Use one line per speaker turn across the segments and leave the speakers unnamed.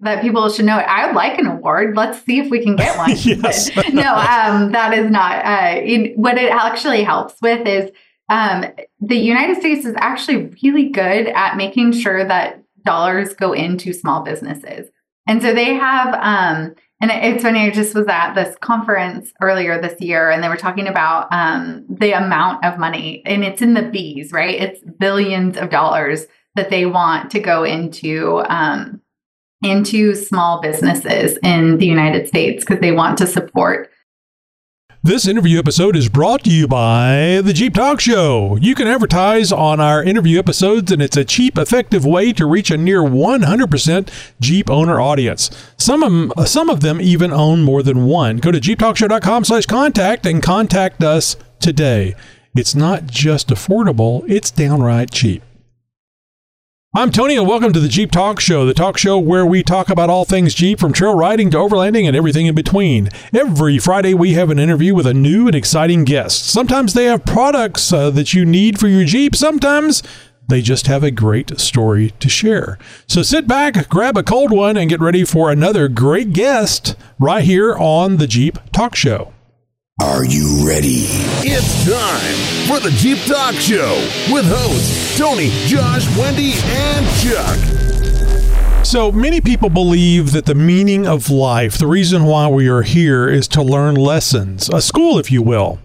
that people should know. I would like an award. Let's see if we can get one.
yes.
no, um, that is not. Uh, it, what it actually helps with is um, the United States is actually really good at making sure that dollars go into small businesses. And so they have, um, and it's funny, I just was at this conference earlier this year and they were talking about um, the amount of money, and it's in the B's, right? It's billions of dollars that they want to go into um, into small businesses in the United States because they want to support
this interview episode is brought to you by the Jeep Talk Show. You can advertise on our interview episodes, and it's a cheap, effective way to reach a near 100% Jeep owner audience. Some of them, some of them even own more than one. Go to jeeptalkshow.com slash contact and contact us today. It's not just affordable, it's downright cheap. I'm Tony, and welcome to the Jeep Talk Show, the talk show where we talk about all things Jeep, from trail riding to overlanding and everything in between. Every Friday, we have an interview with a new and exciting guest. Sometimes they have products uh, that you need for your Jeep, sometimes they just have a great story to share. So sit back, grab a cold one, and get ready for another great guest right here on the Jeep Talk Show.
Are you ready?
It's time for the Jeep Talk Show with hosts Tony, Josh, Wendy, and Chuck.
So many people believe that the meaning of life, the reason why we are here, is to learn lessons, a school, if you will.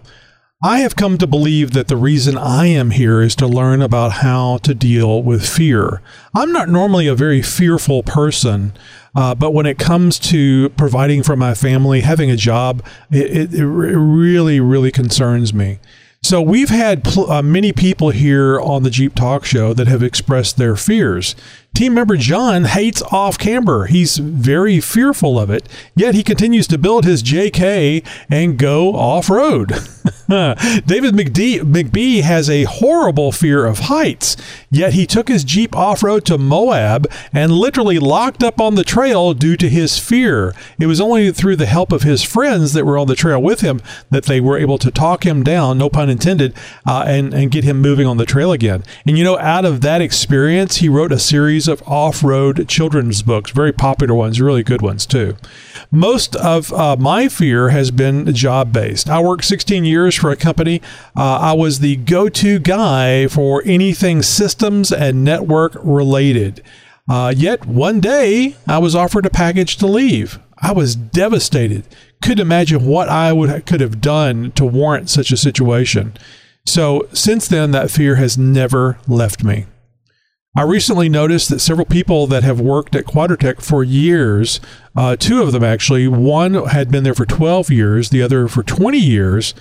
I have come to believe that the reason I am here is to learn about how to deal with fear. I'm not normally a very fearful person, uh, but when it comes to providing for my family, having a job, it, it, it really, really concerns me. So we've had pl- uh, many people here on the Jeep Talk Show that have expressed their fears. Team member John hates off camber. He's very fearful of it, yet he continues to build his JK and go off road. David McD- McBee has a horrible fear of heights, yet he took his Jeep off road to Moab and literally locked up on the trail due to his fear. It was only through the help of his friends that were on the trail with him that they were able to talk him down, no pun intended, uh, and, and get him moving on the trail again. And you know, out of that experience, he wrote a series series of off road children's books, very popular ones, really good ones too. Most of uh, my fear has been job based. I worked 16 years for a company. Uh, I was the go to guy for anything systems and network related. Uh, yet one day I was offered a package to leave. I was devastated. Couldn't imagine what I would could have done to warrant such a situation. So since then, that fear has never left me. I recently noticed that several people that have worked at Quadratec for years, uh, two of them actually, one had been there for 12 years, the other for 20 years,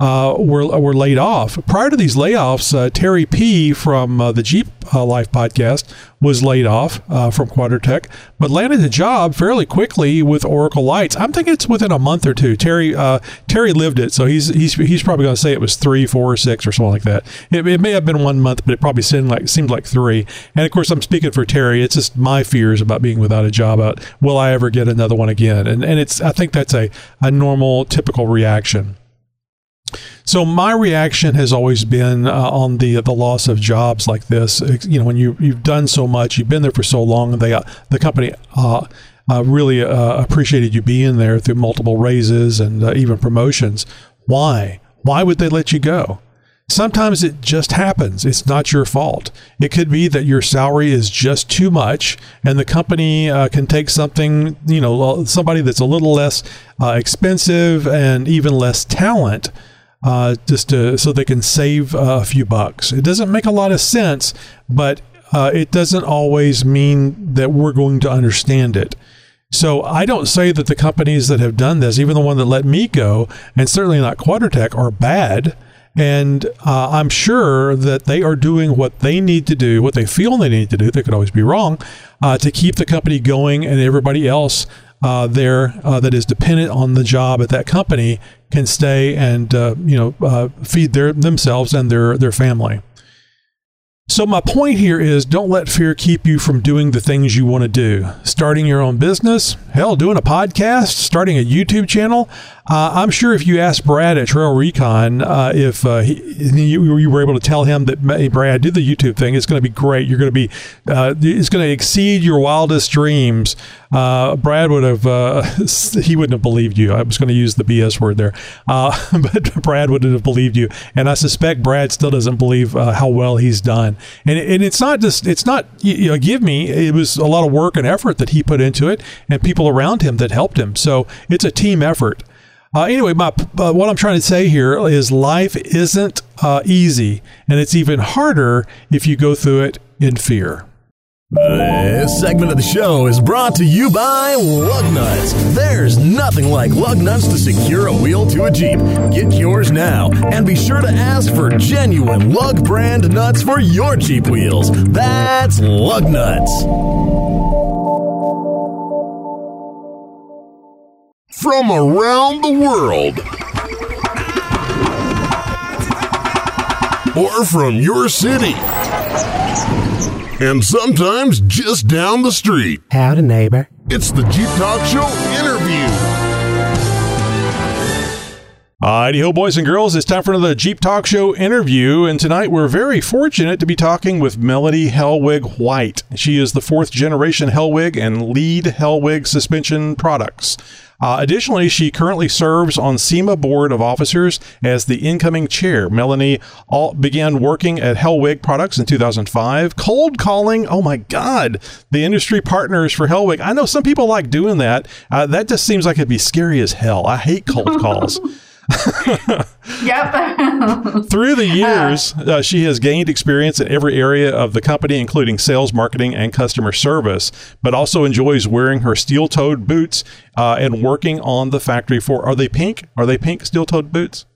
uh, were were laid off. Prior to these layoffs, uh, Terry P from uh, the Jeep uh, Life podcast was laid off uh, from Quadratec, but landed a job fairly quickly with Oracle Lights. I'm thinking it's within a month or two. Terry uh, Terry lived it, so he's he's he's probably going to say it was three, four, or six, or something like that. It, it may have been one month, but it probably seemed like seemed like three. And of course, I'm speaking for Terry. It's just my fears about being without a job. Out will I ever get another one again? And and it's I think that's a a normal, typical reaction. So my reaction has always been uh, on the the loss of jobs like this. You know, when you you've done so much, you've been there for so long, and they uh, the company. Uh, uh really uh, appreciated you being there through multiple raises and uh, even promotions. Why? Why would they let you go? Sometimes it just happens. It's not your fault. It could be that your salary is just too much, and the company uh, can take something, you know, somebody that's a little less uh, expensive and even less talent uh, just to, so they can save uh, a few bucks. It doesn't make a lot of sense, but uh, it doesn't always mean that we're going to understand it. So I don't say that the companies that have done this, even the one that let me go, and certainly not Quadratec, are bad. And uh, I'm sure that they are doing what they need to do, what they feel they need to do. They could always be wrong uh, to keep the company going and everybody else uh, there uh, that is dependent on the job at that company can stay and uh, you know uh, feed their themselves and their their family. So, my point here is don't let fear keep you from doing the things you want to do. Starting your own business, hell, doing a podcast, starting a YouTube channel. Uh, I'm sure if you asked Brad at Trail Recon uh, if uh, he, you, you, were able to tell him that, hey, Brad, do the YouTube thing, it's going to be great. You're going to be, uh, it's going to exceed your wildest dreams. uh, Brad would have uh, he wouldn't have believed you. I was going to use the BS word there, but Brad wouldn't have believed you, and I suspect Brad still doesn't believe how well he's done. And and it's not just it's not you know give me it was a lot of work and effort that he put into it, and people around him that helped him. So it's a team effort. Uh, anyway, my, uh, what I'm trying to say here is life isn't uh, easy, and it's even harder if you go through it in fear.
This segment of the show is brought to you by Lug Nuts. There's nothing like lug nuts to secure a wheel to a Jeep. Get yours now and be sure to ask for genuine lug brand nuts for your Jeep wheels. That's Lug Nuts. From around the world. Or from your city. And sometimes just down the street.
Howdy, neighbor.
It's the Jeep Talk Show interview.
Alrighty ho, boys and girls, it's time for another Jeep Talk Show interview, and tonight we're very fortunate to be talking with Melody Hellwig White. She is the fourth generation Hellwig and lead Hellwig suspension products. Uh, additionally, she currently serves on SEMA Board of Officers as the incoming chair. Melanie began working at Hellwig Products in 2005, cold calling, oh my God, the industry partners for Hellwig. I know some people like doing that. Uh, that just seems like it'd be scary as hell. I hate cold calls.
yep.
Through the years, uh, she has gained experience in every area of the company, including sales, marketing, and customer service, but also enjoys wearing her steel toed boots uh, and working on the factory floor. Are they pink? Are they pink steel toed boots?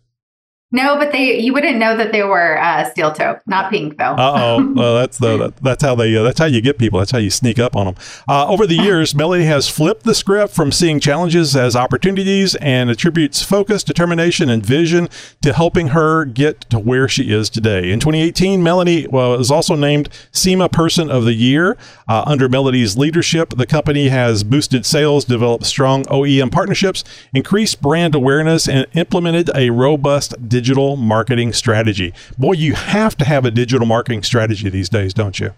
No, but they you wouldn't know that they were uh, steel toe, not pink though.
Uh oh, well, that's the that's how they uh, that's how you get people. That's how you sneak up on them. Uh, over the years, Melody has flipped the script from seeing challenges as opportunities and attributes focus, determination, and vision to helping her get to where she is today. In 2018, Melody was also named SEMA Person of the Year. Uh, under Melody's leadership, the company has boosted sales, developed strong OEM partnerships, increased brand awareness, and implemented a robust digital marketing strategy. Boy, you have to have a digital marketing strategy these days, don't you?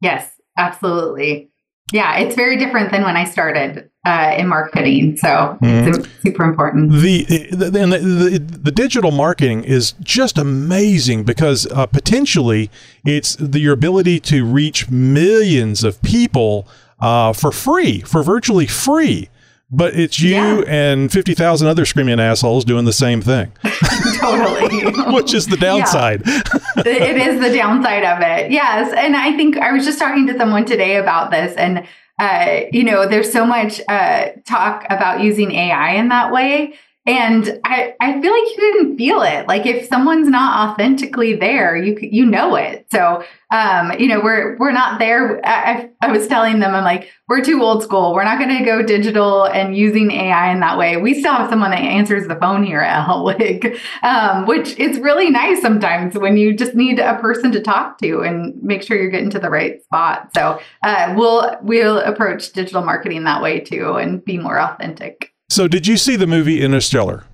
Yes, absolutely. Yeah, it's very different than when I started uh, in marketing. So mm-hmm. it's super important.
The the, the, the, the digital marketing is just amazing because uh, potentially it's the, your ability to reach millions of people uh, for free, for virtually free. But it's you yeah. and 50,000 other screaming assholes doing the same thing.
totally.
Which is the downside.
Yeah. it is the downside of it. Yes. And I think I was just talking to someone today about this. And, uh, you know, there's so much uh, talk about using AI in that way. And I, I feel like you can feel it. Like if someone's not authentically there, you you know it. So um, you know, we're we're not there. I, I was telling them, I'm like, we're too old school. We're not going to go digital and using AI in that way. We still have someone that answers the phone here at Hellwig, um, which it's really nice sometimes when you just need a person to talk to and make sure you're getting to the right spot. So uh, we'll we'll approach digital marketing that way too and be more authentic.
So, did you see the movie Interstellar?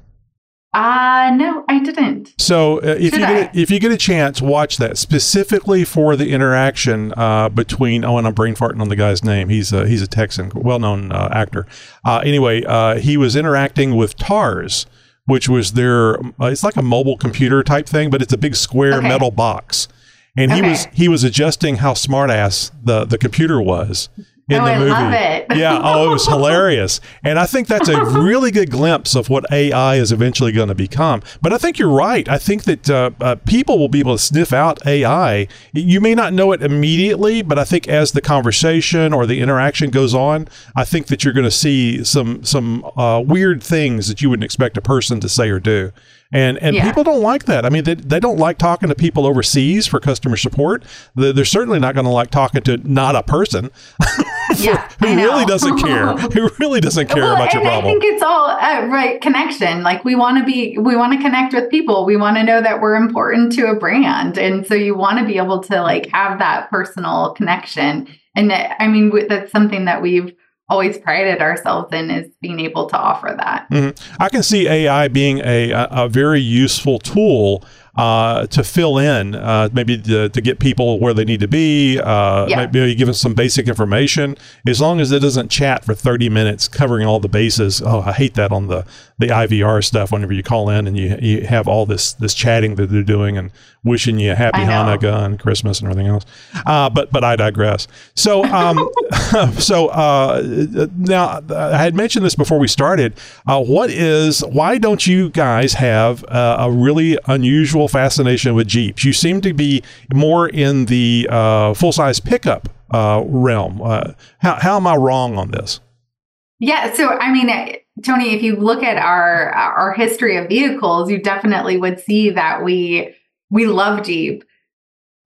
Uh no, I didn't.
So uh, if Should you get a, if you get a chance, watch that specifically for the interaction uh, between. Oh, and I'm brain farting on the guy's name. He's a, he's a Texan, well known uh, actor. Uh, anyway, uh, he was interacting with TARS, which was their. Uh, it's like a mobile computer type thing, but it's a big square okay. metal box. And okay. he was he was adjusting how smartass the the computer was in
oh,
the movie.
Love it.
yeah, oh, it was hilarious. And I think that's a really good glimpse of what AI is eventually going to become. But I think you're right. I think that uh, uh, people will be able to sniff out AI. You may not know it immediately, but I think as the conversation or the interaction goes on, I think that you're going to see some some uh, weird things that you wouldn't expect a person to say or do. And and yeah. people don't like that. I mean, they, they don't like talking to people overseas for customer support. They're, they're certainly not going to like talking to not a person
yeah,
who really doesn't care. Who really doesn't care well, about your problem.
I think it's all uh, right connection. Like we want to be, we want to connect with people. We want to know that we're important to a brand, and so you want to be able to like have that personal connection. And I mean, that's something that we've always prided ourselves in is being able to offer that.
Mm-hmm. I can see AI being a, a very useful tool uh, to fill in, uh, maybe to, to get people where they need to be, uh,
Yeah.
maybe give us some basic information. As long as it doesn't chat for 30 minutes covering all the bases. Oh, I hate that on the, the IVR stuff whenever you call in and you, you have all this, this chatting that they're doing and wishing you a happy Hanukkah and Christmas and everything else. Uh, but but I digress. So um, so uh, now I had mentioned this before we started. Uh, what is why don't you guys have uh, a really unusual fascination with Jeeps? You seem to be more in the uh, full size pickup uh, realm. Uh, how how am I wrong on this?
Yeah, so I mean, Tony, if you look at our our history of vehicles, you definitely would see that we we love Jeep.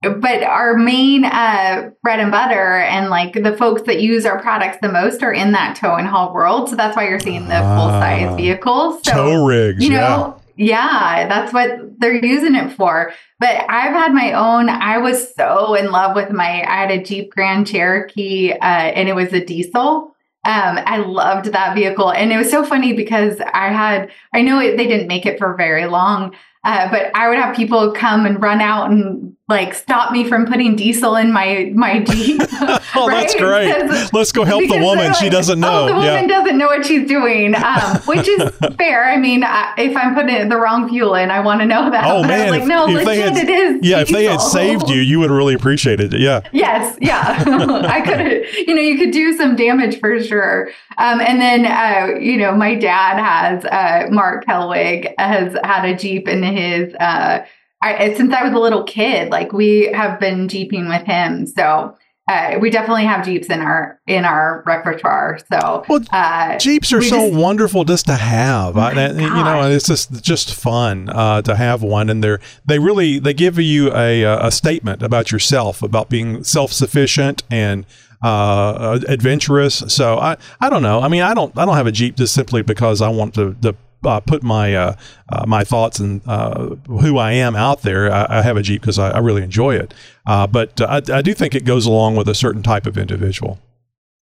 But our main uh, bread and butter and like the folks that use our products the most are in that tow and haul world. So that's why you're seeing the full
Ah.
size vehicles. So
Tow rigs,
you
yeah.
know yeah that's what they're using it for. But i've had my own i was so in love with my i had a jeep grand cherokee uh, and it was a diesel. Um, i loved that vehicle. And it was so funny because i had i know it, they didn't make it for very long uh, but i would have people come and run out and like stop me from putting diesel in my my jeep
Oh, that's great.
Because-
Let's go help the woman.
they're
She doesn't know.
Oh, the woman
yeah.
doesn't know what she's doing, um, which is fair. I mean, I, if I'm putting the wrong fuel in, I want to know that.
Oh
But
man!
like, no,
if
legit,
they had,
it is.
yeah, if they had saved you, you would really appreciate it. Yeah.
Yes, yeah, I could. You know, you could do some damage for sure. Um, and then, uh, you know, my dad has uh, Mark Hellwig has had a Jeep in his. Uh, I, since I was a little kid, like we have been jeeping with him, so uh, we definitely have Jeeps in our in our repertoire. So,
Well,
uh,
Jeeps are so
just-
wonderful just to have. I, you know, it's just just fun uh, to have one, and they're they really they give you a a statement about yourself, about being self sufficient and uh, adventurous. So I I don't know. I mean, I don't I don't have a Jeep just simply because I want to. to uh, put my uh, uh, my thoughts and uh, who I am out there. I, I have a Jeep because I, I really enjoy it, uh, but I, I do think it goes along with a certain type of individual.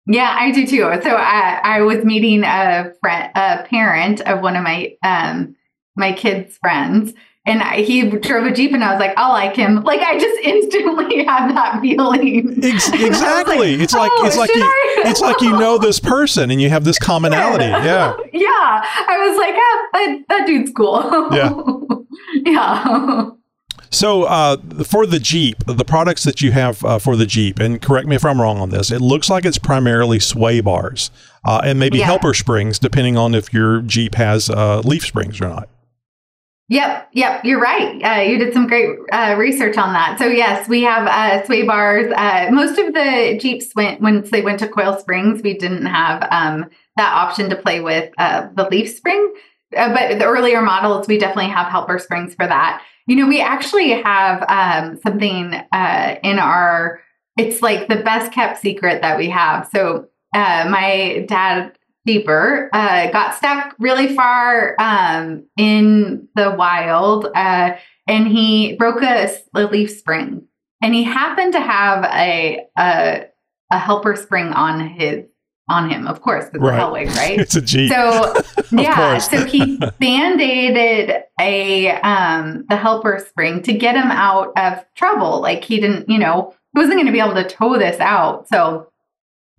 Yeah, I do too. So I, I was meeting a friend, a parent of one of my um my kids' friends, and I, he drove a jeep, and I was like, I like him. Like I just instantly had that feeling.
Ex-
was like,
exactly. it's like
"Oh,
it's like you
I?"
it's like you know this person and you have this commonality. Yeah.
yeah. I was like, ah, that, that dude's cool.
Yeah.
yeah.
So uh, for the Jeep, the products that you have uh, for the Jeep, and correct me if I'm wrong on this, it looks like it's primarily sway bars uh, and maybe
Yeah.
helper springs, depending on if your Jeep has uh, leaf springs or not.
Yep, yep, you're right. Uh, you did some great uh, research on that. So yes, we have uh, sway bars. Uh, most of the Jeeps went once they went to coil springs. We didn't have um, that option to play with uh, the leaf spring, uh, but the earlier models we definitely have helper springs for that. You know, we actually have um, something in our. It's like the best kept secret that we have. So my dad deeper uh, got stuck really far um, in the wild uh, and he broke a, a leaf spring and he happened to have a a, a helper spring on his on him of course because
Right.
right. Hellwig, right
It's a Jeep.
so yeah, so he band-aided a um the helper spring to get him out of trouble. Like he didn't, you know, he wasn't going to be able to tow this out. So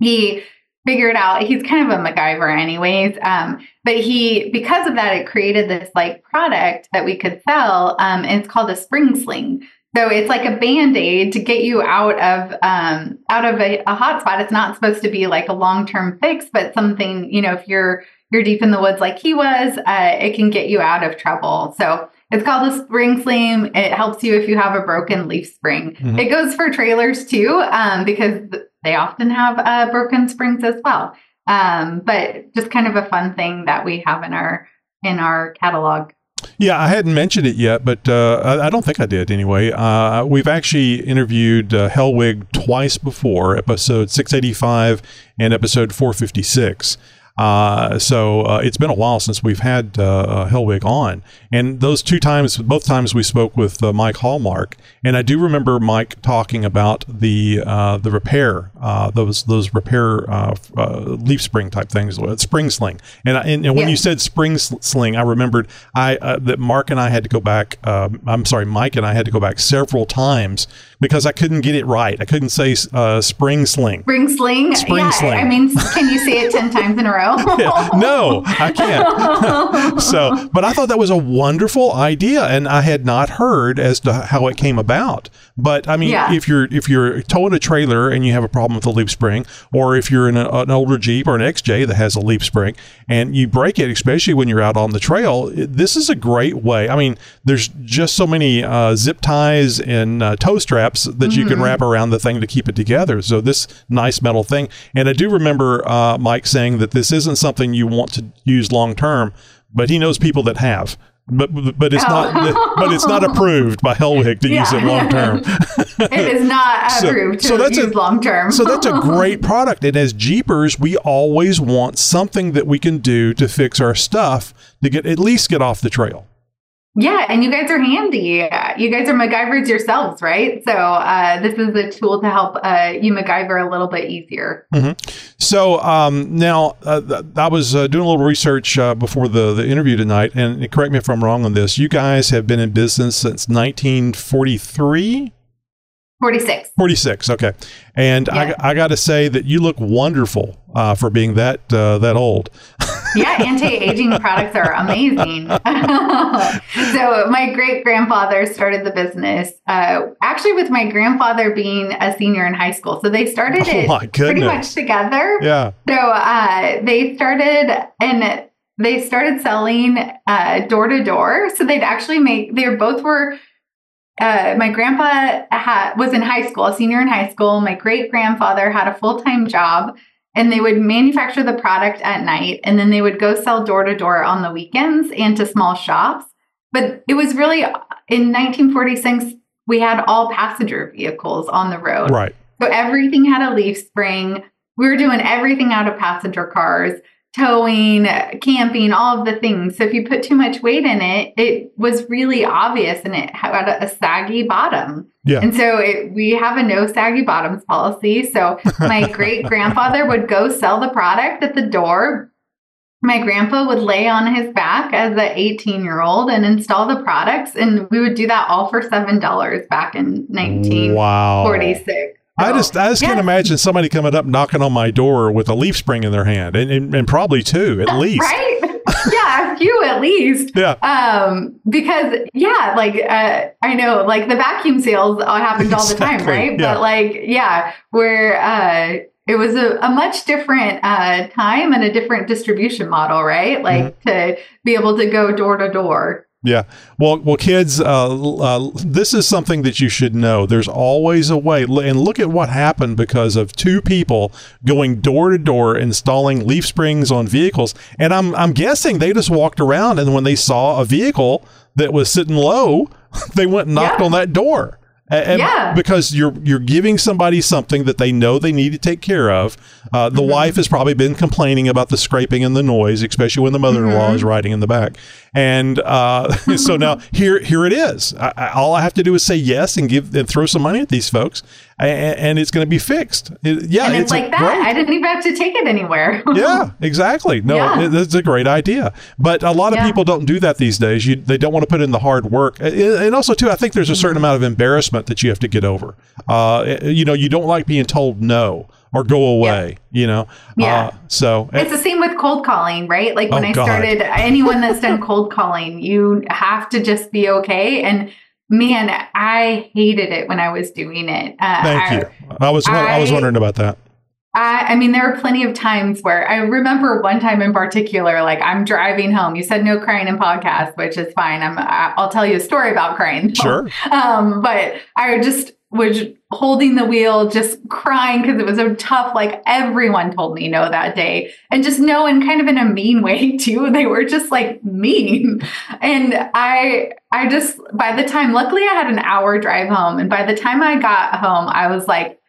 he figured out he's kind of a MacGyver anyways. Um, but he because of that, it created this like product that we could sell. Um, and it's called a spring sling. So it's like a band-aid to get you out of um, out of a, a hot spot. It's not supposed to be like a long-term fix, but something, you know, if you're you're deep in the woods like he was, uh, it can get you out of trouble. So it's called a spring sling. It helps you if you have a broken leaf spring.
Mhm.
It goes for trailers too, um, because they often have uh, broken springs as well. Um, but just kind of a fun thing that we have in our in our catalog.
Yeah, I hadn't mentioned it yet, but uh, I, don't think I did anyway. Uh, we've actually interviewed uh, Hellwig twice before, episode 685 and episode 456. Uh, so uh, it's been a while since we've had uh, uh, Hellwig on, and those two times, both times we spoke with uh, Mike Hallmark, and I do remember Mike talking about the uh, the repair, uh, those those repair uh, uh, leaf spring type things, spring sling, and I, and, and when
Yeah.
you said spring sl- sling, I remembered I uh, that Mark and I had to go back. I'm sorry, Mike and I had to go back several times because I couldn't get it right. I couldn't say uh, spring sling.
Spring sling.
Spring
yeah,
sling.
I mean, can you say it 10 times in a row?
no, I can't. so, but I thought that was a wonderful idea, and I had not heard as to how it came about. But I mean,
Yeah.
if you're if you're towing a trailer and you have a problem with the leaf spring, or if you're in a, an older Jeep or an XJ that has a leaf spring and you break it, especially when you're out on the trail, this is a great way. I mean, there's just so many uh, zip ties and uh, toe straps that you can wrap around the thing to keep it together. So this nice metal thing, and I do remember uh, Mike saying that this isn't something you want to use long term, but he knows people that have. But but it's not oh. but it's not approved by Hellwig to use it long term.
it is not
So-
approved to
so that's a-
use long term.
So that's a great product. And as Jeepers, we always want something that we can do to fix our stuff to get at least get off the trail.
Yeah, and you guys are handy. You guys are MacGyvers yourselves, right? So uh, this is a tool to help uh, you MacGyver a little bit easier.
So um, now uh, th- I was uh, doing a little research uh, before the, the interview tonight, and correct me if I'm wrong on this. You guys have been in business since 1943.
46.
46 okay and
Yeah.
I, I got to say that you look wonderful uh, for being that uh, that old
Yeah, anti-aging products are amazing. so my great grandfather started the business uh, actually with my grandfather being a senior in high school. So they started
Oh
it pretty much together.
yeah
So uh, they started and they started selling uh, door to door. So they'd actually make. They both were. Uh, my grandpa had, was in high school, a senior in high school. My great grandfather had a full time job, and they would manufacture the product at night, and then they would go sell door to door on the weekends and to small shops. But it was really in 1946 we had all passenger vehicles on the road.
right
So everything had a leaf spring. We were doing everything out of passenger cars, towing, camping, all of the things. So if you put too much weight in it, it was really obvious and it had a, saggy bottom.
Yeah.
And so it, we have a no saggy bottoms policy. So my great grandfather would go sell the product at the door. My grandpa would lay on his back as an 18 year old and install the products. And we would do that all for $7 back in 1946.
wow I just I just can't imagine somebody coming up knocking on my door with a leaf spring in their hand and, and, and probably two at least
right? yeah, a few at least.
yeah
Um, because yeah, like uh, I know, like the vacuum sales happened all the time,
Exactly,
right?
yeah.
But like, yeah, where uh, it was a, a much different uh, time and a different distribution model, right? Like
Mm-hmm.
to be able to go door to door.
Yeah. Well, well, kids, uh, uh, this is something that you should know. There's always a way. And look at what happened because of two people going door to door installing leaf springs on vehicles. And I'm, I'm guessing they just walked around and when they saw a vehicle that was sitting low, they went and knocked
Yeah.
on that door. And
Yeah.
because you're you're giving somebody something that they know they need to take care of. Uh, the wife has probably been complaining about the scraping and the noise, especially when the mother-in-law is riding in the back. And uh, so now here here it is. I, I, all I have to do is say yes and give and throw some money at these folks, and, and it's going to be fixed. It- yeah,
And it's, like that.
great.
I didn't even have to take it anywhere.
yeah, exactly. No,
Yeah.
it, it's a great idea. But a lot of
Yeah.
people don't do that these days. You, they don't want to put in the hard work. And- And also, too, I think there's a certain
Mm-hmm.
amount of embarrassment that you have to get over. Uh, you know, you don't like being told no or go away, you know?
Yeah.
Uh, so,
It's the same with cold calling, right? Like when
Oh,
I
God.
started, anyone that's done cold calling, you have to just be okay. And man, I hated it when I was doing it. Uh,
thank
I,
you. I was, I, was wondering about that.
I, I mean, there are plenty of times where I remember one time in particular, like I'm driving home. You said no crying in podcast, which is fine. I'm, I- I'll tell you a story about crying.
Sure.
Um, but I just was holding the wheel, just crying because it was so tough. Like everyone told me no that day, and just no, and kind of in a mean way too. They were just like mean, and I, I just by the time, luckily, I had an hour drive home, and by the time I got home, I was like,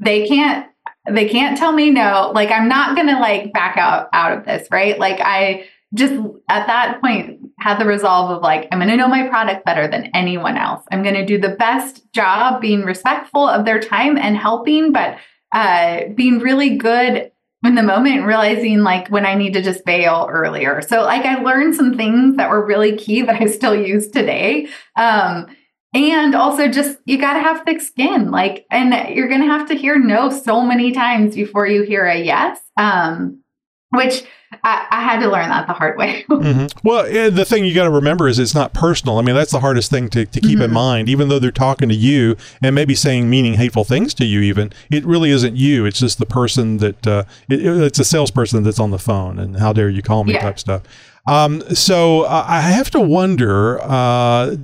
they can't. they can't tell me no. Like I'm not gonna like back out out of this, right? Like I just at that point had the resolve of like I'm gonna know my product better than anyone else. I'm gonna do the best job being respectful of their time and helping, but uh, being really good in the moment, realizing like when I need to just bail earlier. So like I learned some things that were really key that I still use today. Um, and also just you got to have thick skin like and you're going to have to hear no so many times before you hear a yes um, which I, I, had to learn that the hard way.
mm-hmm. Well, the thing you got to remember is it's not personal. I mean, that's the hardest thing to, to keep mm-hmm. in mind. Even though they're talking to you and maybe saying meaning hateful things to you, even it really isn't you. It's just the person that uh, it, it's a salesperson that's on the phone, and how dare you call me yeah. type stuff. Um, so uh, I have to wonder. Uh,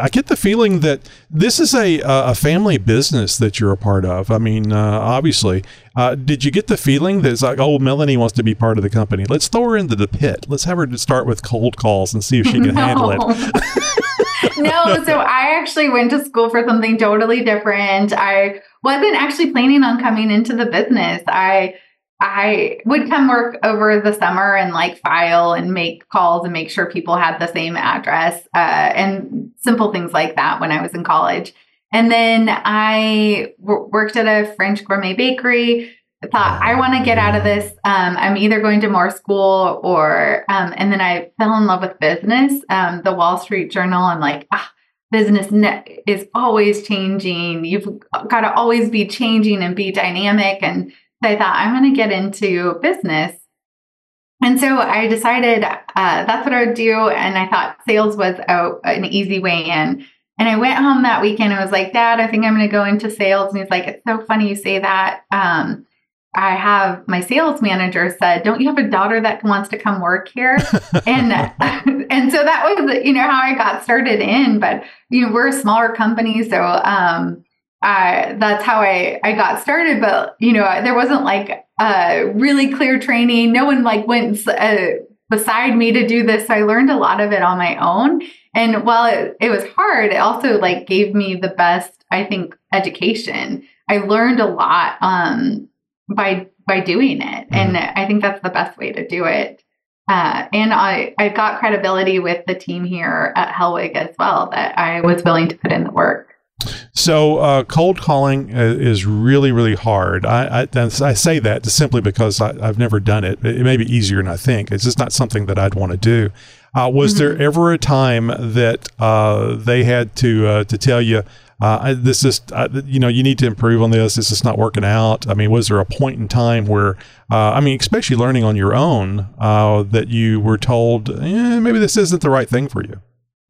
I get the feeling that this is a a family business that you're a part of. I mean, uh, obviously, uh, did you get the feeling that it's like, oh, Melanie wants to be part of the company? Let's throw her into the pit. Let's have her start with cold calls and see if she can no. handle it.
no, so I actually went to school for something totally different. I wasn't actually planning on coming into the business. I I would come work over the summer and like file and make calls and make sure people had the same address uh, and simple things like that when I was in college. And then I w- worked at a French gourmet bakery. Thought I want to get out of this. Um, I'm either going to more school or, um, and then I fell in love with business. Um, the Wall Street Journal. I'm like, ah, business is always changing. You've got to always be changing and be dynamic. And so I thought, I'm going to get into business. And so I decided uh, that's what I would do. And I thought sales was a, an easy way in. And I went home that weekend and was like, Dad, I think I'm going to go into sales. And he's like, It's so funny you say that. Um, I have my sales manager said, "Don't you have a daughter that wants to come work here?" and and so that was you know how I got started in. But you know we're a smaller company, so um, I, that's how I, I got started. But, you know, there wasn't like a really clear training. No one like went uh, beside me to do this. So I learned a lot of it on my own. And while it, it was hard, it also like gave me the best, I think, education. I learned a lot um, by by doing it. Mm-hmm. And I think that's the best way to do it. Uh, and I, I got credibility with the team here at Hellwig as well that I was willing to put in the work.
So uh, cold calling uh, is really, really hard. I, I, I say that simply because I, have never done it. It may be easier than I think. It's just not something that I'd want to do. Uh, was mm-hmm. there ever a time that uh, they had to uh, to tell you uh, this is you know you need to improve on this? This is not working out. I mean, was there a point in time where I mean, especially learning on your own, that you were told eh, maybe this isn't the right thing for you?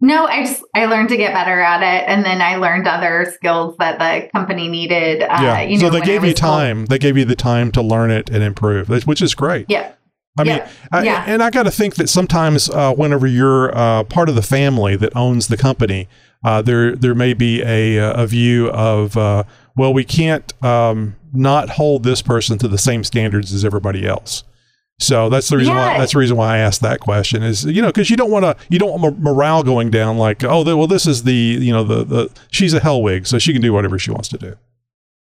No, I just I learned to get better at it, and then I learned other skills that the company needed. Uh,
yeah, you know, so they gave you time. Told. They gave you the time to learn it and improve, which is great.
Yeah.
I mean. I,
yeah.
and I got to think that sometimes uh, whenever you're uh, part of the family that owns the company, uh, there there may be a a view of uh, well, we can't um, not hold this person to the same standards as everybody else. So that's the reason yeah. why that's the reason why I asked that question is you know because you don't want to you don't want morale going down like oh well this is the you know the the she's a Hellwig so she can do whatever she wants to do.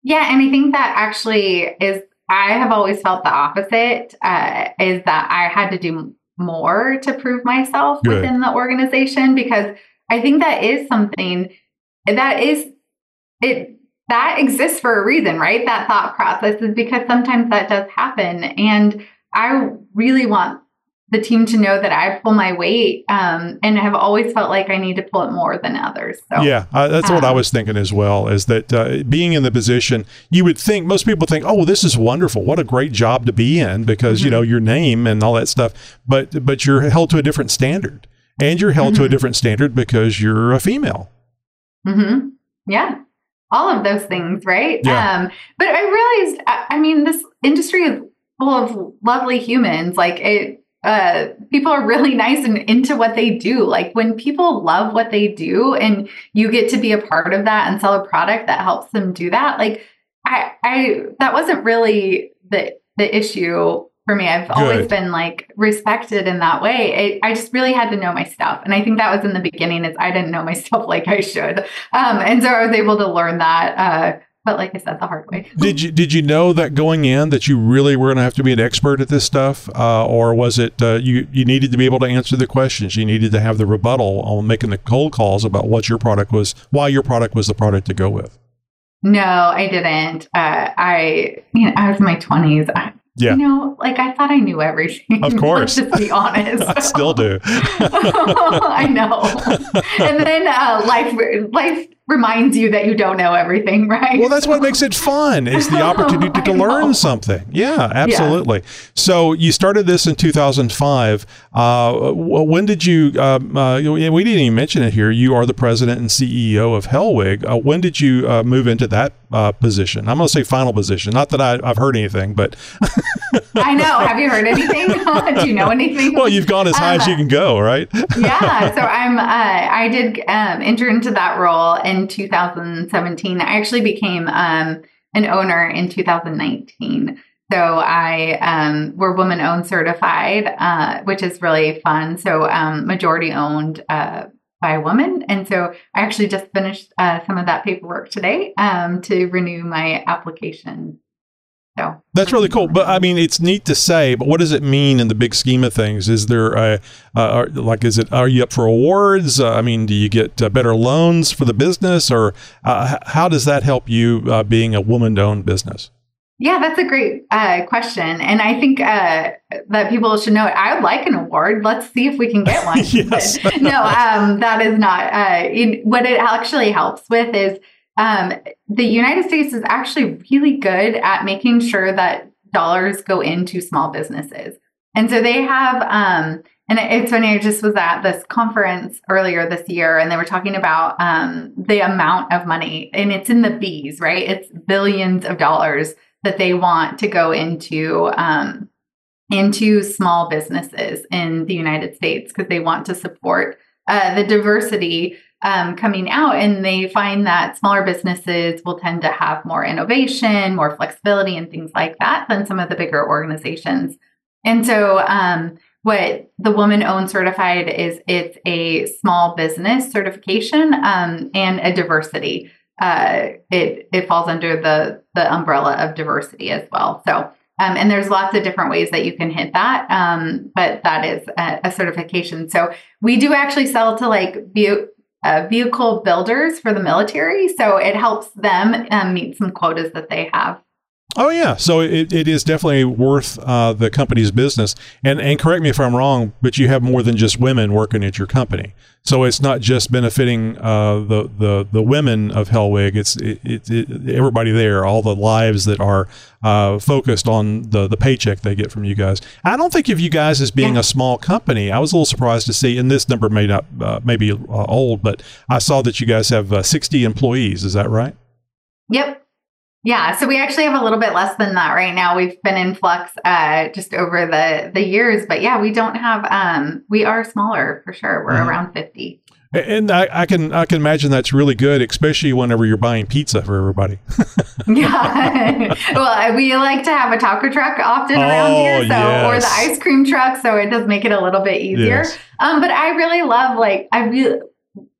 Yeah, and I think that actually is I have always felt the opposite uh, is that I had to do more to prove myself Good. within the organization because I think that is something that is it that exists for a reason, right? That thought process is because sometimes that does happen and I really want the team to know that I pull my weight um, and have always felt like I need to pull it more than others. So,
yeah, uh, that's um, what I um, was thinking as well. Is that uh, being in the position, you would think most people think, "Oh, this is wonderful! What a great job to be in!" Because mm-hmm. you know your name and all that stuff. But but you're held to a different standard, and you're held mm-hmm. to a mm-hmm. different standard because you're a female.
Hmm. Yeah. All of those things, right?
Yeah.
Um, but I realized, I, I mean, this industry is full of lovely humans. Like it, uh, people are really nice and into what they do. Like when people love what they do and you get to be a part of that and sell a product that helps them do that, like I, I, that wasn't really the, the issue for me. I've Good. always been like respected in that way. It, I just really had to know my stuff. And I think that was in the beginning is I didn't know my stuff like I should. Um, and so I was able to learn that, uh, but like I said, the hard way.
did you did you know that going in that you really were going to have to be an expert at this stuff, uh, or was it uh, you you needed to be able to answer the questions? You needed to have the rebuttal on making the cold calls about what your product was, why your product was the product to go with.
No, I didn't. Uh, I, you know, I was in my twenties.
Yeah.
You know, like I thought I knew everything.
Of course.
Let's just be honest.
I still do.
I know. And then uh, life life reminds you that you don't know everything, right?
Well, that's what makes it fun is the opportunity to learn something. Yeah, absolutely. So you started this in 2005. Uh, when did you? Um, uh, we didn't even mention it here. You are the president and CEO of Hellwig. Uh, when did you uh, move into that uh, position? I'm going to say final position. Not that I, I've heard anything, but
I know. Have you heard anything? Do you know anything?
well, you've gone as high as you
Uh,
can go, right?
yeah. So I'm. Uh, I did um, enter into that role in 2017. I actually became um, an owner in 2019. So I um, we're woman owned certified, uh, which is really fun. So um, majority owned uh, by a woman, and so I actually just finished uh, some of that paperwork today um, to renew my application. So
That's really cool. But I mean, it's neat to say, but what does it mean in the big scheme of things? Is there a, uh, are, like, is it, are you up for awards? Uh, I mean, do you get uh, better loans for the business or uh, how does that help you uh, being a woman owned business?
Yeah, that's a great uh, question, and I think uh, that people should know. I would like an award. Let's see if we can get one.
Yes.
No, um, that is not. Uh, in, what it actually helps with is um, the United States is actually really good at making sure that dollars go into small businesses, and so they have. Um, and it's funny. I just was at this conference earlier this year, and they were talking about um, the amount of money, and it's in the B's, right? It's billions of dollars that they want to go into um, into small businesses in the United States because they want to support uh, the diversity um, coming out, and they find that smaller businesses will tend to have more innovation, more flexibility, and things like that than some of the bigger organizations. And so, um, what the woman owned certified is it's a small business certification um, and a diversity uh, it it falls under the the umbrella of diversity as well. So, um, and there's lots of different ways that you can hit that, um, but that is a, a certification. So we do actually sell to like uh, vehicle builders for the military, so it helps them um, meet some quotas that they have.
Oh yeah, so it, it is definitely worth uh, the company's business. And and correct me if I'm wrong, but you have more than just women working at your company. So it's not just benefiting uh, the the the women of Hellwig. It's it, it, it, everybody there, all the lives that are uh, focused on the the paycheck they get from you guys. I don't think of you guys as being a small company. I was a little surprised to see, and this number may not uh, may be uh, old, but I saw that you guys have uh, 60 employees. Is that right?
Yep. Yeah, so we actually have a little bit less than that right now. We've been in flux uh, just over the the years, but yeah, we don't have. Um, we are smaller for sure. We're
Mhm.
around fifty.
And I, I can I can imagine that's really good, especially whenever you're buying pizza for everybody.
Yeah. well, we like to have a taco truck often around here,
Oh,
so or the ice cream truck, so it does make it a little bit easier.
Yes.
Um, but I really love like I really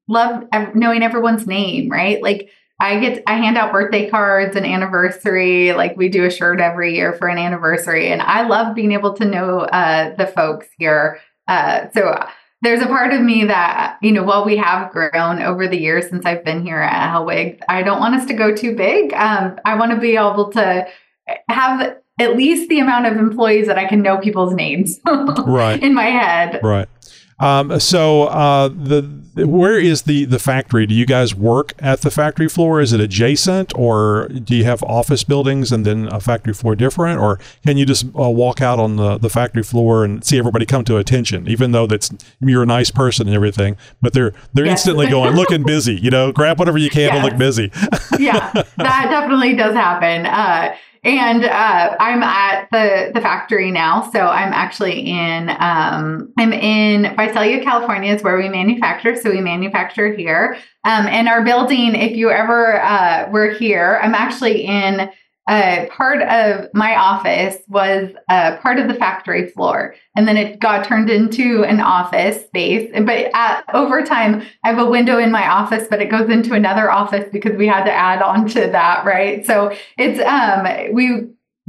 love knowing everyone's name, right? Like I get I hand out birthday cards and anniversary. Like we do a shirt every year for an anniversary, and I love being able to know uh, the folks here. Uh, so there's a part of me that you know while we have grown over the years since I've been here at Hellwig, I don't want us to go too big. Um, I want to be able to have at least the amount of employees that I can know people's names
Right.
in my head.
Right. Um, so uh, the where is the the factory? Do you guys work at the factory floor? Is it adjacent, or do you have office buildings and then a factory floor different, or can you just uh, walk out on the, the factory floor and see everybody come to attention, even though that's you're a nice person and everything, but they're they're
Yes.
instantly going looking busy. You know, grab whatever you can to look busy.
yeah, that definitely does happen. Uh, and uh, I'm at the the factory now, so I'm actually in um, I'm in Visalia, California, is where we manufacture. So we manufacture here, um, and our building. If you ever uh, were here, I'm actually in uh, part of my office was uh, part of the factory floor, and then it got turned into an office space. But at, over time, I have a window in my office, but it goes into another office because we had to add on to that, right? So it's um, we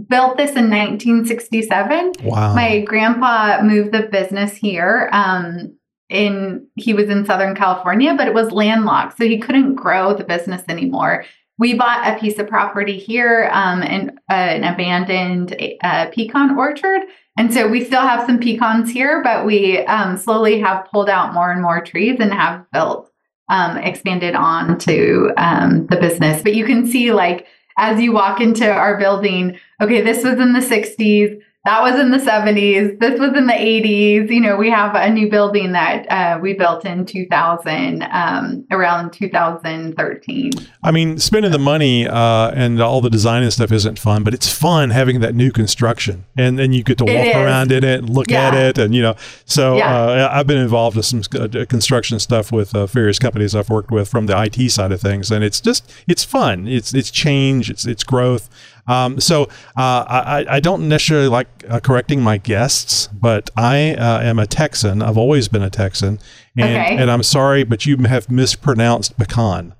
built this in 1967.
Wow.
My grandpa moved the business here. Um, in he was in Southern California, but it was landlocked, so he couldn't grow the business anymore. We bought a piece of property here um, in uh, an abandoned uh, pecan orchard. And so we still have some pecans here, but we um, slowly have pulled out more and more trees and have built, um, expanded on to um, the business. But you can see, like, as you walk into our building, okay, this was in the 60s that was in the 70s. This was in the 80s. You know, we have a new building that uh, we built in 2000, um, around 2013.
I mean, spending the money uh, and all the design and stuff isn't fun, but it's fun having that new construction. And then you get to walk around in it and look yeah. at it. And, you know, so yeah. uh, I've been involved with some uh, construction stuff with uh, various companies I've worked with from the IT side of things. And it's just, it's fun. It's, it's change, it's, it's growth. Um, so uh, I, I, don't necessarily like uh, correcting my guests, but I uh, am a Texan. I've always been a Texan, and, okay. and I'm sorry, but you have mispronounced pecan.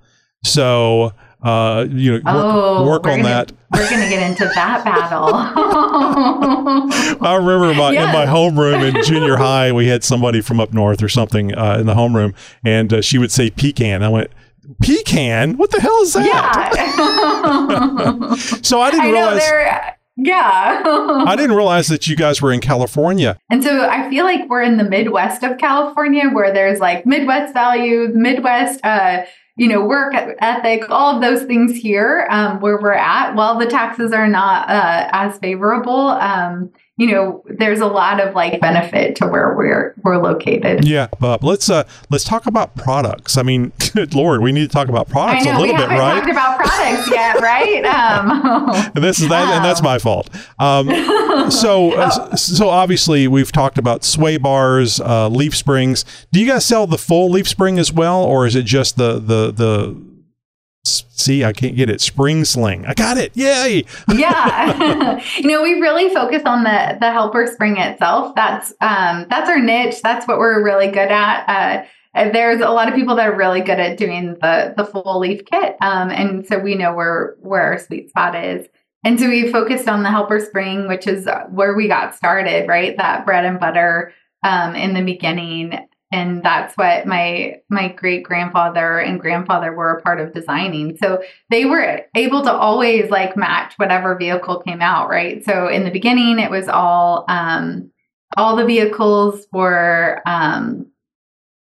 So uh, you know, work, oh, work on
gonna,
that.
We're going to get into that battle.
I remember my, in my homeroom in junior high, we had somebody from up north or something uh, in the homeroom, and uh, she would say pecan. I went, pecan? What the hell is that? Yeah. so I didn't I realize.
Yeah.
I didn't realize that you guys were in California.
And so I feel like we're in the Midwest of California where there's like Midwest values, Midwest, uh, you know, work ethic, all of those things here um, where we're at. While the taxes are not uh, as favorable, um, you know, there's a lot of like benefit to where we're we're located.
Yeah, Bob. Let's uh let's talk about products. I mean, good lord, we need to talk about products
know,
a little
bit,
right?
Talked about products yet, right? Um,
and this is that, um, and that's my fault. Um, so uh, so obviously we've talked about sway bars, uh, leaf springs. Do you guys sell the full leaf spring as well, or is it just the the the See, I can't get it. Spring sling. I got it. Yay.
yeah. you know, we really focus on the the helper spring itself. That's um that's our niche. That's what we're really good at. Uh, there's a lot of people that are really good at doing the the full leaf kit. Um, and so we know where where our sweet spot is. And so we focused on the helper spring, which is where we got started, right? That bread and butter um, in the beginning and that's what my my great grandfather and grandfather were a part of designing. So they were able to always like match whatever vehicle came out right? So in the beginning it was all um all the vehicles were um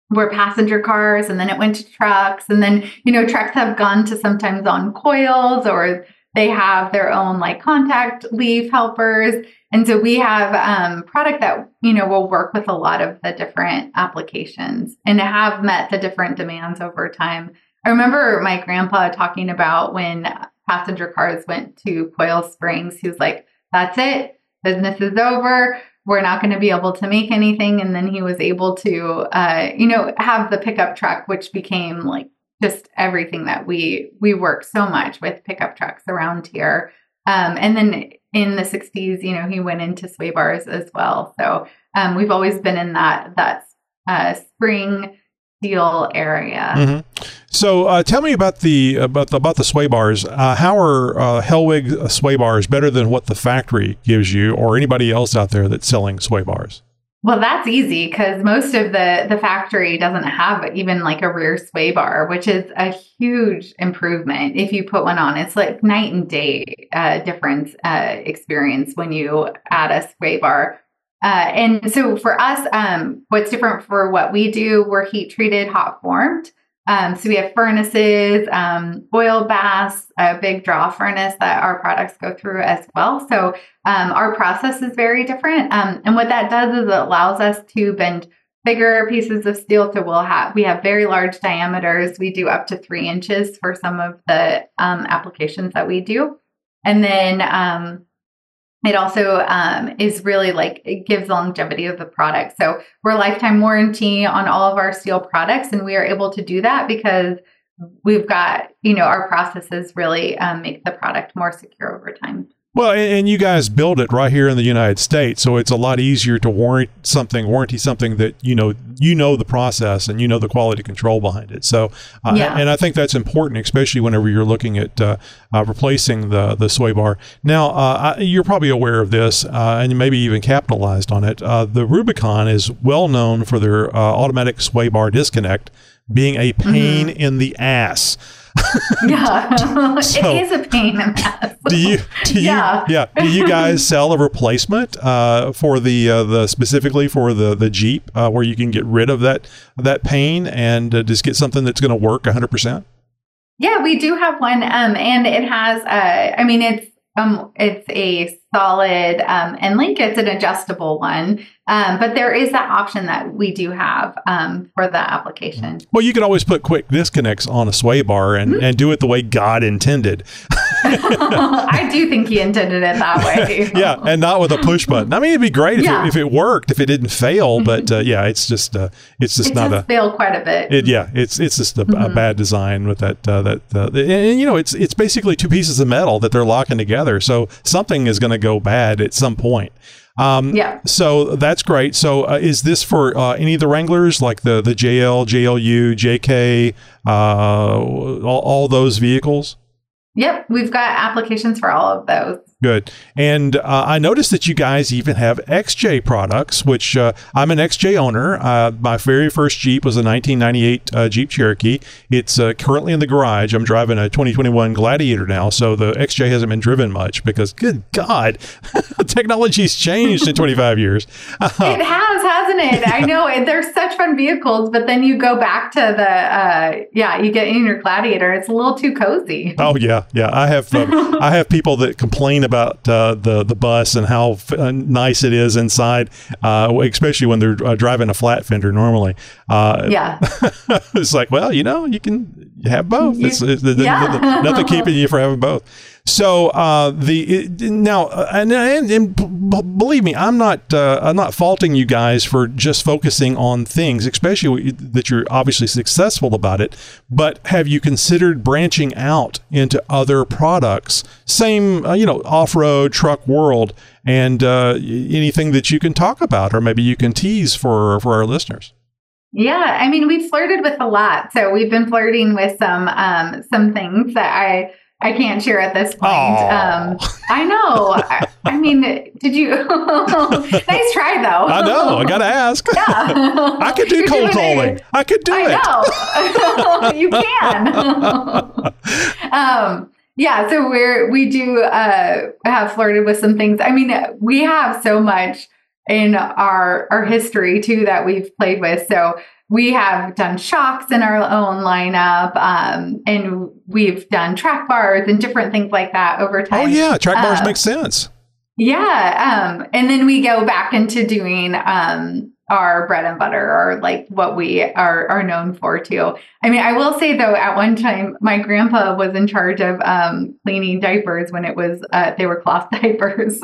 were passenger cars and then it went to trucks. And then you know trucks have gone to sometimes on coils or they have their own like contact leaf helpers and so we have um, product that you know will work with a lot of the different applications and have met the different demands over time. I remember my grandpa talking about when passenger cars went to coil springs. He was like, "That's it, business is over. We're not going to be able to make anything." And then he was able to, uh, you know, have the pickup truck, which became like just everything that we we work so much with pickup trucks around here. Um, and then in the 60s, you know, he went into sway bars as well. So um, we've always been in that that uh, spring steel area.
Mm-hmm. So uh, tell me about the about the, about the sway bars. Uh, how are uh, Hellwig sway bars better than what the factory gives you, or anybody else out there that's selling sway bars?
Well, that's easy because most of the the factory doesn't have even like a rear sway bar, which is a huge improvement if you put one on. It's like night and day uh, difference uh, experience when you add a sway bar. Uh, and so for us, um, what's different for what we do, we're heat treated, hot formed. Um, so we have furnaces, um, oil baths, a big draw furnace that our products go through as well. So um, our process is very different. Um, and what that does is it allows us to bend bigger pieces of steel. So we'll have we have very large diameters. We do up to three inches for some of the um, applications that we do. And then um, it also um, is really like it gives longevity of the product. So we're lifetime warranty on all of our steel products, and we are able to do that because we've got you know our processes really um, make the product more secure over time.
Well, and, and you guys build it right here in the United States, so it's a lot easier to warrant something, warranty something that you know you know the process and you know the quality control behind it. So, uh,
Yeah.
and I think that's important, especially whenever you're looking at uh, uh, replacing the the sway bar. Now, uh, I, you're probably aware of this, uh, and maybe even capitalized on it. Uh, the Rubicon is well known for their uh, automatic sway bar disconnect being a pain in the ass.
Yeah,
So-
it is a pain in the ass.
do you do you
Yeah.
yeah do you guys sell a replacement uh, for the uh, the specifically for the the Jeep uh, where you can get rid of that that pain and uh, just get something that's going to work 100%?
Yeah, we do have one, um, and it has. Uh, I mean, it's um, it's a solid um, end link. It's an adjustable one, um, but there is that option that we do have um, for the application.
Well, you could always put quick disconnects on a sway bar and,
Mm-hmm.
and do it the way God intended.
I do think he intended it that way.
yeah, and not with a push button. I mean, it'd be great if,
Yeah.
it, if it worked, if it didn't fail, but uh, yeah, it's just uh, it's just
it
not a
fail quite a bit.
It, yeah, it's it's just a, a
Mm-hmm.
bad design with that uh, that uh, and, and, you know it's it's basically two pieces of metal that they're locking together, so something is going to go bad at some point. Um,
yeah.
So that's great. So uh, is this for uh, any of the Wranglers, like the the JL, JLU, JK, uh, all, all those vehicles?
Yep. We've got applications for all of those.
Good. And uh, I noticed that you guys even have XJ products, which uh, I'm an XJ owner. Uh, my very first Jeep was a 1998 uh, Jeep Cherokee. It's uh, currently in the garage. I'm driving a 2021 Gladiator now, so the XJ hasn't been driven much because, good God, technology's changed in 25 years.
It has, hasn't it? I know it, they're such fun vehicles, but then you go back to the, uh, yeah, you get in your Gladiator. It's a little too cozy.
Oh yeah, yeah. I have um, I have people that complain about uh, the the bus and how f- uh, nice it is inside, uh, especially when they're uh, driving a flat fender. Normally, uh,
Yeah.
it's like, well, you know, you can have both.
You-
It's, it's,
yeah.
nothing keeping you from having both. So uh, the it, now uh, and, and, and b- believe me, I'm not uh, I'm not faulting you guys for just focusing on things, especially that you're obviously successful about it. But have you considered branching out into other products, same uh, you know off road truck world, and uh, anything that you can talk about, or maybe you can tease for for our listeners?
Yeah, I mean, we've flirted with a lot. So we've been flirting with some um, some things that I I can't share at this point. Um, I know. I, I mean, did you? nice try, though.
I know. I gotta ask.
Yeah.
I could do
You're
cold calling.
it.
I could do it.
Know. you can. um, yeah, so we're we do uh, have flirted with some things. I mean, we have so much in our our history too that we've played with. So we have done shocks in our own lineup, um, and we've done track bars and different things like that over time.
Oh yeah, track bars
Uh,
make sense.
Yeah. Um, and then we go back into doing um, our bread and butter or like what we are, are known for too. I mean, I will say though, at one time, my grandpa was in charge of um, cleaning diapers when it was, uh, they were cloth diapers.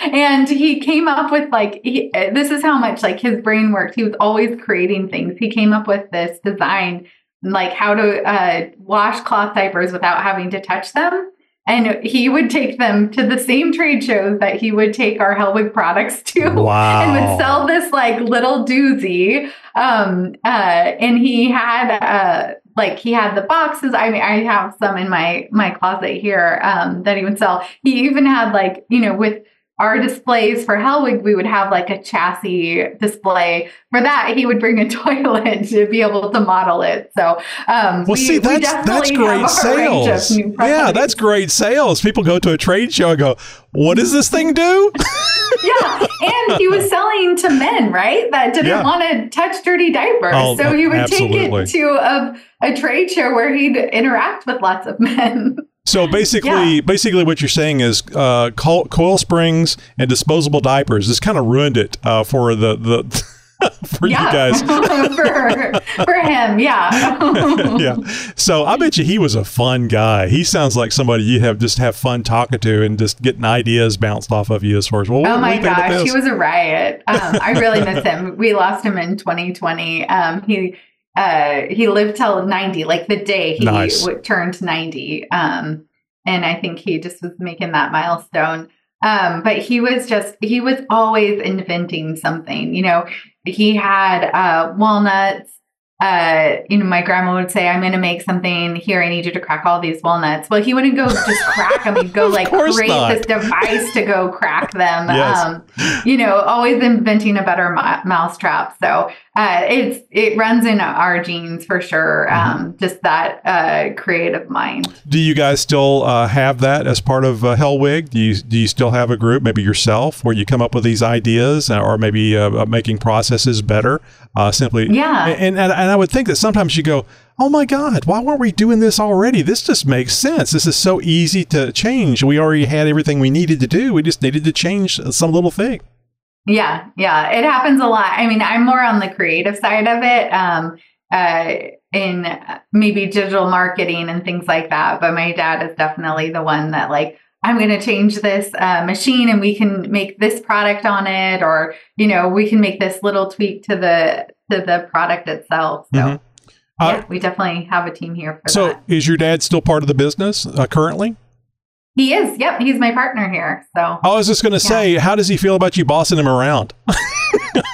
And he came up with like, he, this is how much like his brain worked. He was always creating things. He came up with this design, like how to uh, wash cloth diapers without having to touch them. And he would take them to the same trade shows that he would take our Hellwig products to.
Wow.
And would sell this like little doozy. Um, uh, and he had uh, like he had the boxes. I mean, I have some in my my closet here um, that he would sell. He even had like you know with our displays for Hellwig, we would have like a chassis display. For that, he would bring a toilet to be able to model it. So, um,
Well,
we,
see,
we
that's that's great
have our range of
sales. Yeah, that's great sales. People go to a trade show and go, "What does this thing do?"
yeah, and he was selling to men, right? That didn't
Yeah.
want to touch dirty diapers.
Oh,
so he would
absolutely.
take it to a, a trade show where he'd interact with lots of men.
So basically,
Yeah.
basically, what you're saying is uh, coil, coil springs and disposable diapers. This kind of ruined it uh, for the the for
yeah,
you guys.
for for him, yeah.
yeah. So I bet you he was a fun guy. He sounds like somebody you have just have fun talking to and just getting ideas bounced off of you as far as well.
Oh my
you think about
gosh, he was a riot. Um, I really miss him. We lost him in 2020. Um, he uh, he lived till 90, like the day he
Nice.
w- turned 90. Um, and I think he just was making that milestone. Um, but he was just, he was always inventing something. You know, he had uh, walnuts. Uh, you know, my grandma would say, I'm going to make something here. I need you to crack all these walnuts. Well, he wouldn't go just crack them. He'd go like create
not.
this device to go crack them.
Yes.
Um, you know, always inventing a better mou- mousetrap. So uh, it's it runs in our genes for sure.
Mm-hmm.
Um, just that uh, creative mind.
Do you guys still uh, have that as part of uh, Hellwig? Do you do you still have a group, maybe yourself, where you come up with these ideas, uh, or maybe uh, making processes better? Uh, simply,
Yeah.
And, and and I would think that sometimes you go, "Oh my God, why weren't we doing this already? This just makes sense. This is so easy to change. We already had everything we needed to do. We just needed to change some little thing."
Yeah, yeah, it happens a lot. I mean, I'm more on the creative side of it. Um, uh, in maybe digital marketing and things like that. But my dad is definitely the one that like I'm going to change this uh, machine and we can make this product on it, or you know, we can make this little tweak to the to the product itself. So
Mhm. Uh,
yeah, we definitely have a team here for
So,
that.
is your dad still part of the business uh, currently?
He is. Yep, he's my partner here. So
I was just going to say, how does he feel about you bossing him around?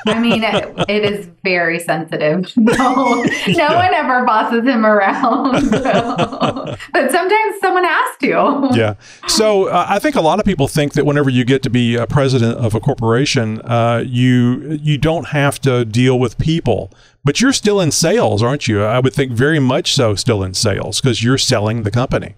I mean, it, it is very sensitive. No, no one ever bosses him around. So. But sometimes someone has to.
yeah. So uh, I think a lot of people think that whenever you get to be a president of a corporation, uh, you you don't have to deal with people, but you're still in sales, aren't you? I would think very much so, still in sales because you're selling the company.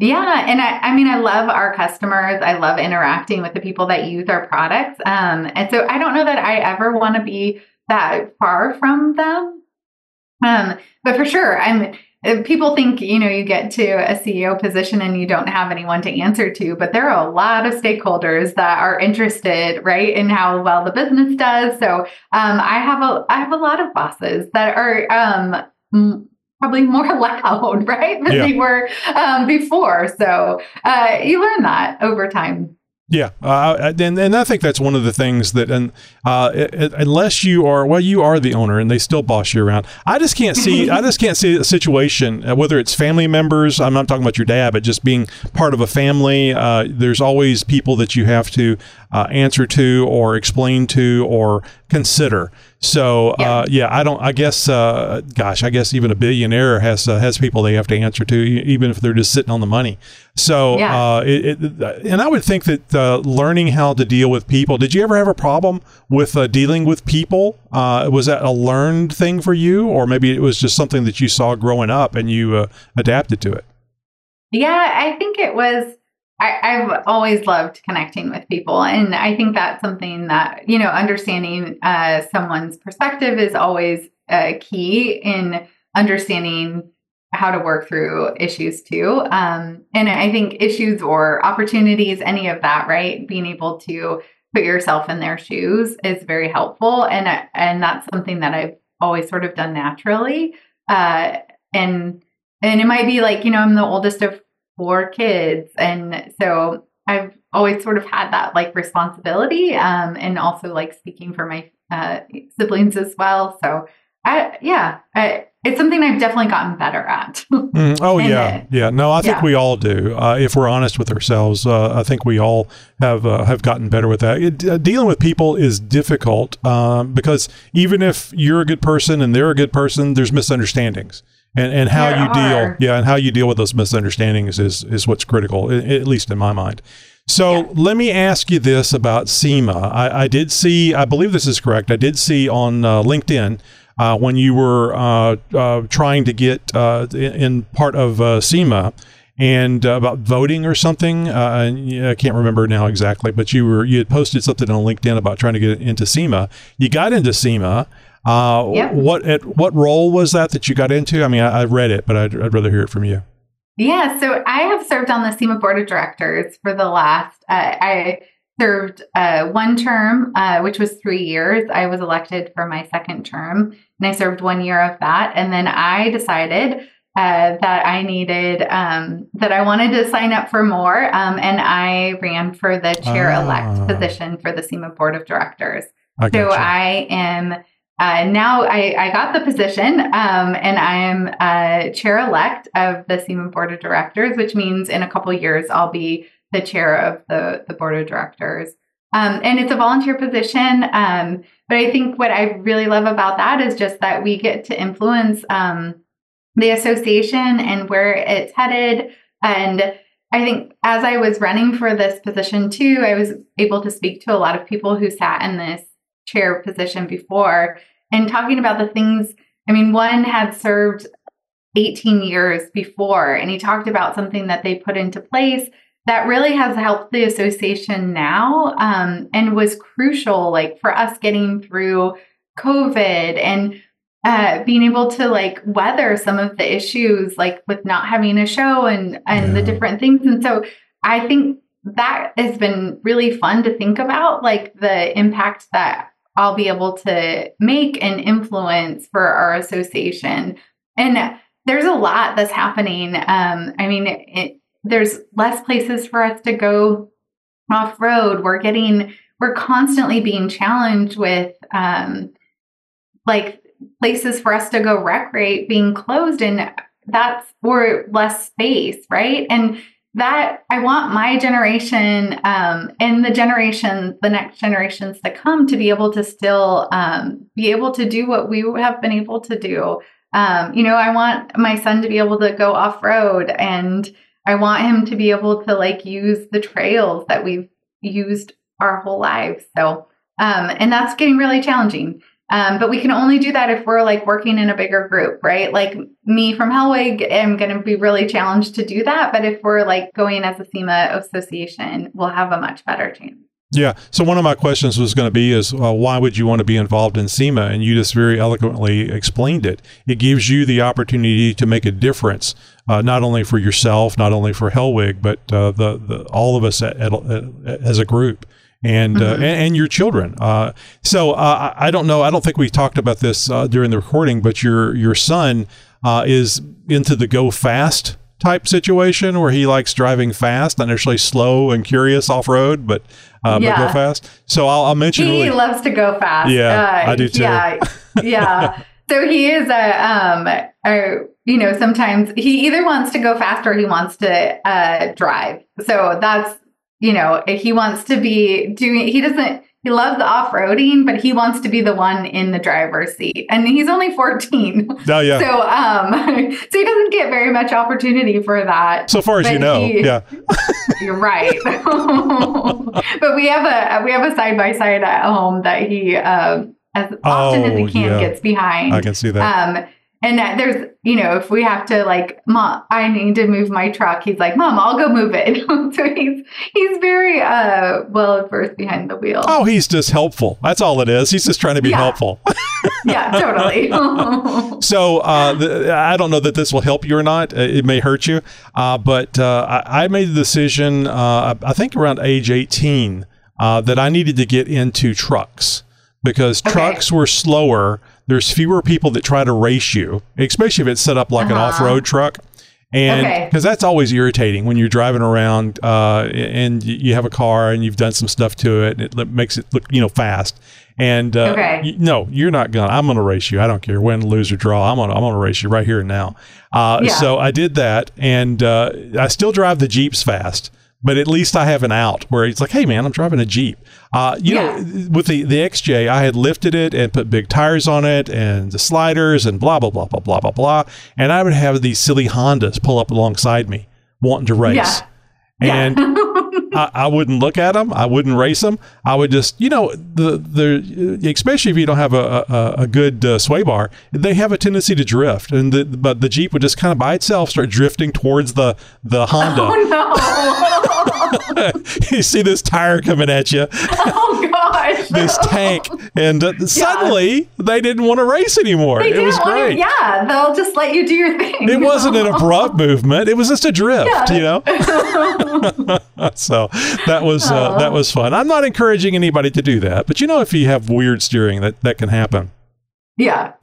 Yeah, and I, I mean, I love our customers. I love interacting with the people that use our products. Um, and so I don't know that I ever want to be that far from them. Um, but for sure, I'm. uh, People think you know you get to a CEO position and you don't have anyone to answer to, but there are a lot of stakeholders that are interested, right, in how well the business does. So um, I have a I have a lot of bosses that are um, probably more loud, right, than
Yeah.
they were um, before. So uh, you learn that over time.
Yeah, uh, and and I think that's one of the things that, and uh, it, it- unless you are, well, you are the owner, and they still boss you around. I just can't see, I just can't see a situation uh, whether it's family members. I'm not talking about your dad, but just being part of a family. Uh, there's always people that you have to uh, answer to, or explain to, or consider. So uh, yeah, I don't. I guess, uh, gosh, I guess even a billionaire has uh, has people they have to answer to, even if they're just sitting on the money. So
Yeah.
uh, it, it, and I would think that learning how to deal with people. Did you ever have a problem with uh, dealing with people? Uh, was that a learned thing for you, or maybe it was just something that you saw growing up and you uh, adapted to it?
Yeah, I think it was. I, I've always loved connecting with people, and I think that's something that you know, understanding uh, someone's perspective is always uh, key in understanding how to work through issues too. Um, and I think issues or opportunities, any of that, right? Being able to put yourself in their shoes is very helpful, and and that's something that I've always sort of done naturally. Uh, and and it might be like you know I'm the oldest of four kids, and so I've always sort of had that like responsibility, um, and also like speaking for my uh, siblings as well. So I yeah, I, it's something I've definitely gotten better at.
Mm, oh yeah,
uh,
yeah. No, I think
yeah.
we all do. Uh, if we're honest with ourselves, uh, I think we all have uh, have gotten better with that. It, uh, dealing with people is difficult um, because even if you're a good person and they're a good person, there's misunderstandings. And, and how
There
you deal, yeah, and how you deal with those misunderstandings is is what's critical, at least in my mind. So
Yeah.
let me ask you this about SEMA. I, I did see, I believe this is correct. I did see on uh, LinkedIn uh, when you were uh, uh, trying to get uh, in, part of uh, SEMA and uh, about voting or something. Uh, I can't remember now exactly, but you were you had posted something on LinkedIn about trying to get into SEMA. You got into SEMA. Uh,
Yep.
What at what role was that that you got into? I mean, I, I read it, but I'd, I'd rather hear it from you.
Yeah, so I have served on the SEMA board of directors for the last. Uh, I served uh, one term, uh, which was three years. I was elected for my second term, and I served one year of that. And then I decided uh, that I needed um, that I wanted to sign up for more, um, and I ran for the chair elect
Ah.
position for the SEMA board of directors.
I
So. I am uh, now I, I got the position um, and I am uh, chair elect of the SEMA board of directors, which means in a couple years I'll be the chair of the, the board of directors. Um, and it's a volunteer position. Um, but I think what I really love about that is just that we get to influence um, the association and where it's headed. And I think as I was running for this position too, I was able to speak to a lot of people who sat in this chair position before and talking about the things. I mean, one had served 18 years before, and he talked about something that they put into place that really has helped the association now um, and was crucial, like for us getting through COVID and uh, being able to like weather some of the issues, like with not having a show and and yeah. the different things. And so I think that has been really fun to think about, like the impact that I'll be able to make and influence for our association. And there's a lot that's happening. Um, I mean, it, there's less places for us to go off road. We're getting, we're constantly being challenged with um, like places for us to go recreate being closed, and that's or less space, right? And that I want my generation um, and the generation, the next generations to come, to be able to still um, be able to do what we have been able to do. Um, you know, I want my son to be able to go off road and I want him to be able to like use the trails that we've used our whole lives. So, um, and that's getting really challenging. Um, but we can only do that if we're like working in a bigger group, right? Like me from Hellwig, am going to be really challenged to do that. But if we're like going as a SEMA association, we'll have a much better chance.
Yeah. So one of my questions was going to be is uh, why would you want to be involved in SEMA? And you just very eloquently explained it. It gives you the opportunity to make a difference, uh, not only for yourself, not only for Hellwig, but uh, the, the all of us at, at, at, as a group. And, uh, mm-hmm. and, and your children. Uh, so uh, I don't know. I don't think we talked about this during the recording, but your your son is into the go fast type situation where he likes driving fast, not necessarily slow and curious off road, but uh, yeah. but go fast. So I'll, I'll mention.
He
really,
loves to go fast.
Yeah, uh, I do too.
Yeah, yeah. So he is a um, a, you know, sometimes he either wants to go fast or he wants to uh, drive. So that's you know, he wants to be doing. He doesn't he loves off roading, but he wants to be the one in the driver's seat. And he's only 14.
Oh, yeah.
So, um, so he doesn't get very much opportunity for that.
So far as you know. He, yeah.
you're right. but we have a, we have a side by side at home that he, um, as often oh, as he oh, can, yeah. gets behind.
I can see that.
Um, and that there's, you know, if we have to like, mom, I need to move my truck. He's like, mom, I'll go move it. so he's he's very uh well versed behind the wheel.
Oh, he's just helpful. That's all it is. He's just trying to be yeah. helpful.
yeah, totally.
so uh, the, I don't know that this will help you or not. Uh, it may hurt you, uh, but uh, I, I, made the decision. Uh, I think around age eighteen uh, that I needed to get into trucks because okay. trucks were slower there's fewer people that try to race you, especially if it's set up like uh-huh. an off-road truck. And because okay. that's always irritating when you're driving around uh, and you have a car and you've done some stuff to it, and it makes it look you know fast. And uh, okay. you, no, you're not gonna. I'm gonna race you. I don't care win, lose or draw. I'm gonna I'm gonna race you right here and now. Uh, yeah. So I did that, and uh, I still drive the jeeps fast but at least I have an out where it's like, hey man, I'm driving a Jeep. Uh, you yeah. know, with the, the XJ, I had lifted it and put big tires on it and the sliders and blah, blah, blah, blah, blah, blah, blah. And I would have these silly Hondas pull up alongside me wanting to race. Yeah. And yeah. I, I, wouldn't look at them. I wouldn't race them. I would just, you know, the the especially if you don't have a a, a good uh, sway bar, they have a tendency to drift, and the, but the Jeep would just kind of by itself start drifting towards the the Honda.
Oh
no! you see this tire coming at you.
Oh gosh!
this tank, and uh, suddenly they didn't want to race anymore.
They
it was great.
To, yeah, they'll just let you do your thing.
It wasn't an abrupt movement. It was just a drift. Yeah. You know. so that was uh, that was fun. I'm not encouraging anybody to do that, but you know, if you have weird steering, that that can happen.
Yeah.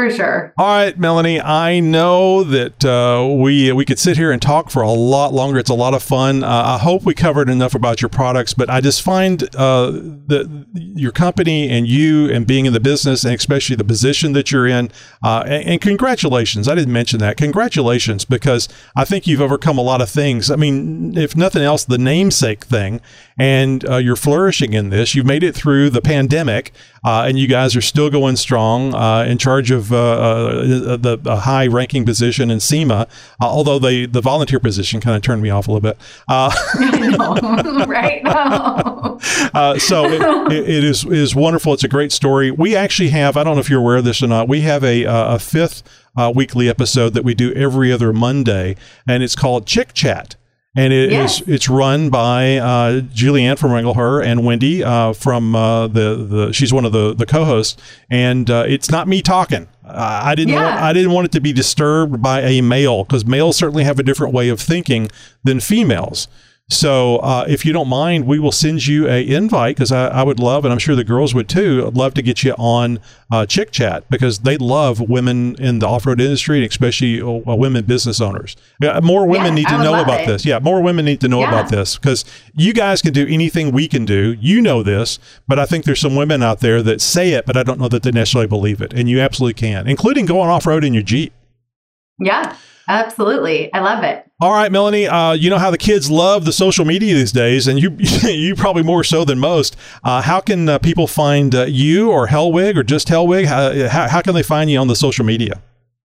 For sure.
All right, Melanie. I know that uh, we we could sit here and talk for a lot longer. It's a lot of fun. Uh, I hope we covered enough about your products, but I just find uh, that your company and you and being in the business and especially the position that you're in. Uh, and, and congratulations. I didn't mention that. Congratulations because I think you've overcome a lot of things. I mean, if nothing else, the namesake thing, and uh, you're flourishing in this. You've made it through the pandemic, uh, and you guys are still going strong. Uh, in charge of uh, uh, the high ranking position in SEMA, although the the volunteer position kind of turned me off a little bit.
no, right? No.
so it, it is is wonderful. It's a great story. We actually have. I don't know if you're aware of this or not. We have a a fifth uh, weekly episode that we do every other Monday, and it's called Chick Chat and it yes. is, it's run by uh, Julianne from Wrangle Her and Wendy uh, from uh, the the she's one of the the co-hosts, and uh, it's not me talking. I didn't yeah. want, I didn't want it to be disturbed by a male because males certainly have a different way of thinking than females. So uh, if you don't mind, we will send you a invite because I, I, would love, and I'm sure the girls would too, I'd love to get you on uh, Chick Chat because they love women in the off-road industry and especially uh, women business owners. Yeah, more women yeah, need to know about it. this. Yeah, more women need to know yeah. about this because you guys can do anything we can do. You know this, but I think there's some women out there that say it, but I don't know that they necessarily believe it. And you absolutely can, including going off-road in your Jeep.
Yeah. Absolutely. I love it.
All right, Melanie. Uh, you know how the kids love the social media these days, and you you probably more so than most. Uh, how can uh, people find uh, you or Hellwig or just Hellwig? How, how, how, can they find you on the social media?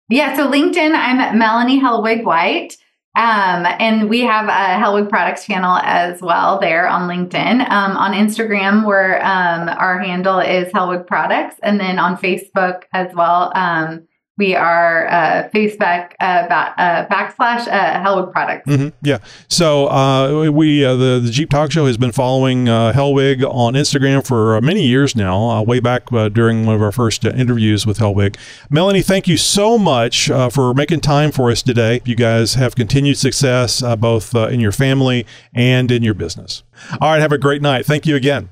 Yeah, so LinkedIn, I'm Melanie Hellwig White. Um, and we have a Hellwig Products channel as well there on LinkedIn. Um, on Instagram, where um, our handle is Hellwig Products, and then on Facebook as well. Um, we are uh, Facebook uh, back, uh, backslash uh, Hellwig Products.
Mm-hmm. Yeah. So uh, we uh, the the Jeep Talk Show has been following uh, Hellwig on Instagram for many years now. way back during one of our first interviews with Hellwig. Melanie, thank you so much for making time for us today. You guys have continued success both in your family and in your business. All right. Have a great night. Thank you again.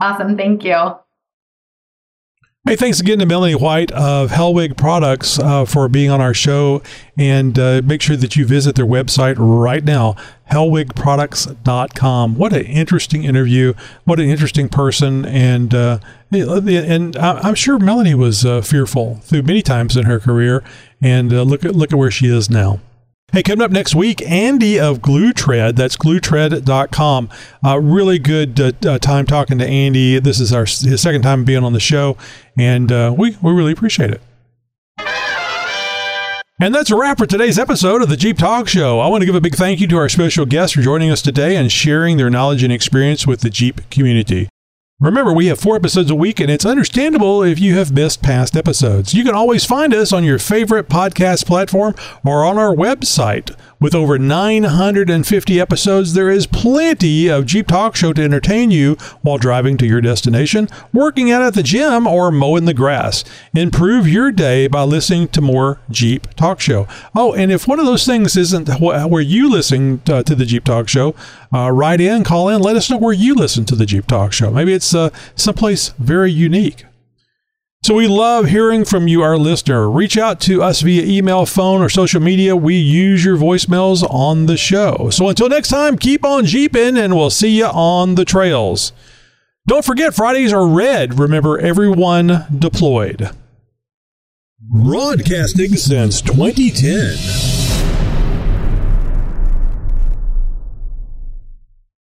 Awesome. Thank you.
Hey, thanks again to Melanie White of Hellwig Products uh, for being on our show. And uh, make sure that you visit their website right now, hellwigproducts.com. What an interesting interview. What an interesting person. And, uh, and I'm sure Melanie was uh, fearful through many times in her career. And uh, look, at, look at where she is now. Hey, coming up next week, Andy of Glue Tread. That's gluetread.com. Uh, really good uh, uh, time talking to Andy. This is our his second time being on the show, and uh, we, we really appreciate it. And that's a wrap for today's episode of the Jeep Talk Show. I want to give a big thank you to our special guests for joining us today and sharing their knowledge and experience with the Jeep community. Remember, we have four episodes a week, and it's understandable if you have missed past episodes. You can always find us on your favorite podcast platform or on our website. With over 950 episodes, there is plenty of Jeep Talk Show to entertain you while driving to your destination, working out at the gym, or mowing the grass. Improve your day by listening to more Jeep Talk Show. Oh, and if one of those things isn't where you listen to, the Jeep Talk Show, uh, write in, call in, let us know where you listen to the Jeep Talk Show. Maybe it's uh, someplace very unique. So we love hearing from you, our listener. Reach out to us via email, phone, or social media. We use your voicemails on the show. So until next time, keep on jeeping, and we'll see you on the trails. Don't forget, Fridays are red. Remember, everyone deployed.
Broadcasting since 2010.